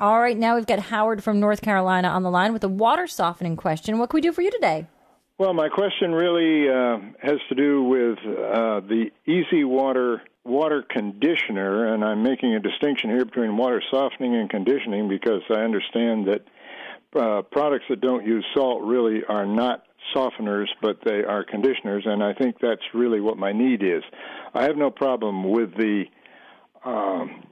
All right, now we've got Howard from North Carolina on the line with a water softening question. What can we do for you today? Well, my question really uh, has to do with uh, the EasyWater water conditioner, and I'm making a distinction here between water softening and conditioning because I understand that uh, products that don't use salt really are not softeners, but they are conditioners, and I think that's really what my need is. I have no problem with the um,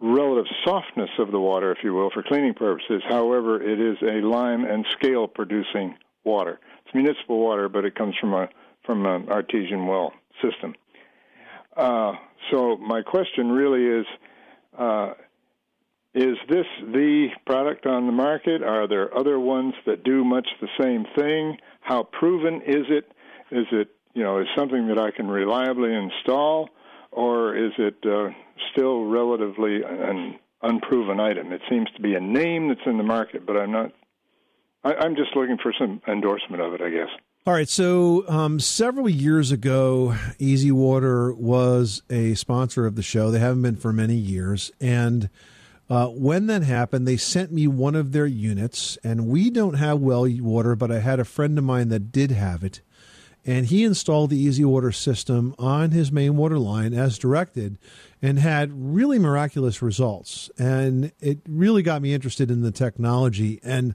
relative softness of the water, if you will, for cleaning purposes. However, it is a lime and scale producing water. It's municipal water, but it comes from a from an artesian well system. Uh, so my question really is. Uh, is this the product on the market? Are there other ones that do much the same thing? How proven is it? Is it, you know, is something that I can reliably install? Or is it uh, still relatively an unproven item? It seems to be a name that's in the market, but I'm not. I, I'm just looking for some endorsement of it, I guess. All right. So, um, several years ago, EasyWater was a sponsor of the show. They haven't been for many years. And uh, when that happened, they sent me one of their units. And we don't have well water, but I had a friend of mine that did have it and he installed the EasyWater system on his main water line as directed and had really miraculous results. And it really got me interested in the technology. And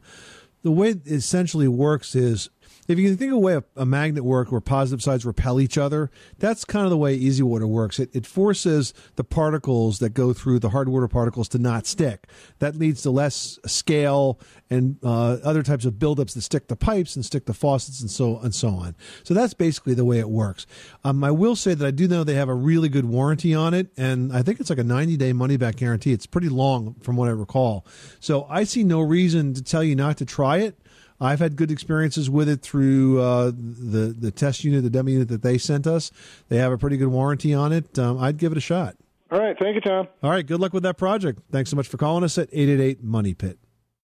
the way it essentially works is if you can think of a way a, a magnet work where positive sides repel each other, that's kind of the way EasyWater works. It, it forces the particles that go through the hard water particles to not stick. That leads to less scale and uh, other types of buildups that stick to pipes and stick to faucets and so and so on. So that's basically the way it works. Um, I will say that I do know they have a really good warranty on it, and I think it's like a 90 day money back guarantee. It's pretty long from what I recall. So I see no reason to tell you not to try it. I've had good experiences with it through uh, the the test unit, the demo unit that they sent us. They have a pretty good warranty on it. Um, I'd give it a shot. All right, thank you, Tom. All right, good luck with that project. Thanks so much for calling us at eight eight eight Money Pit.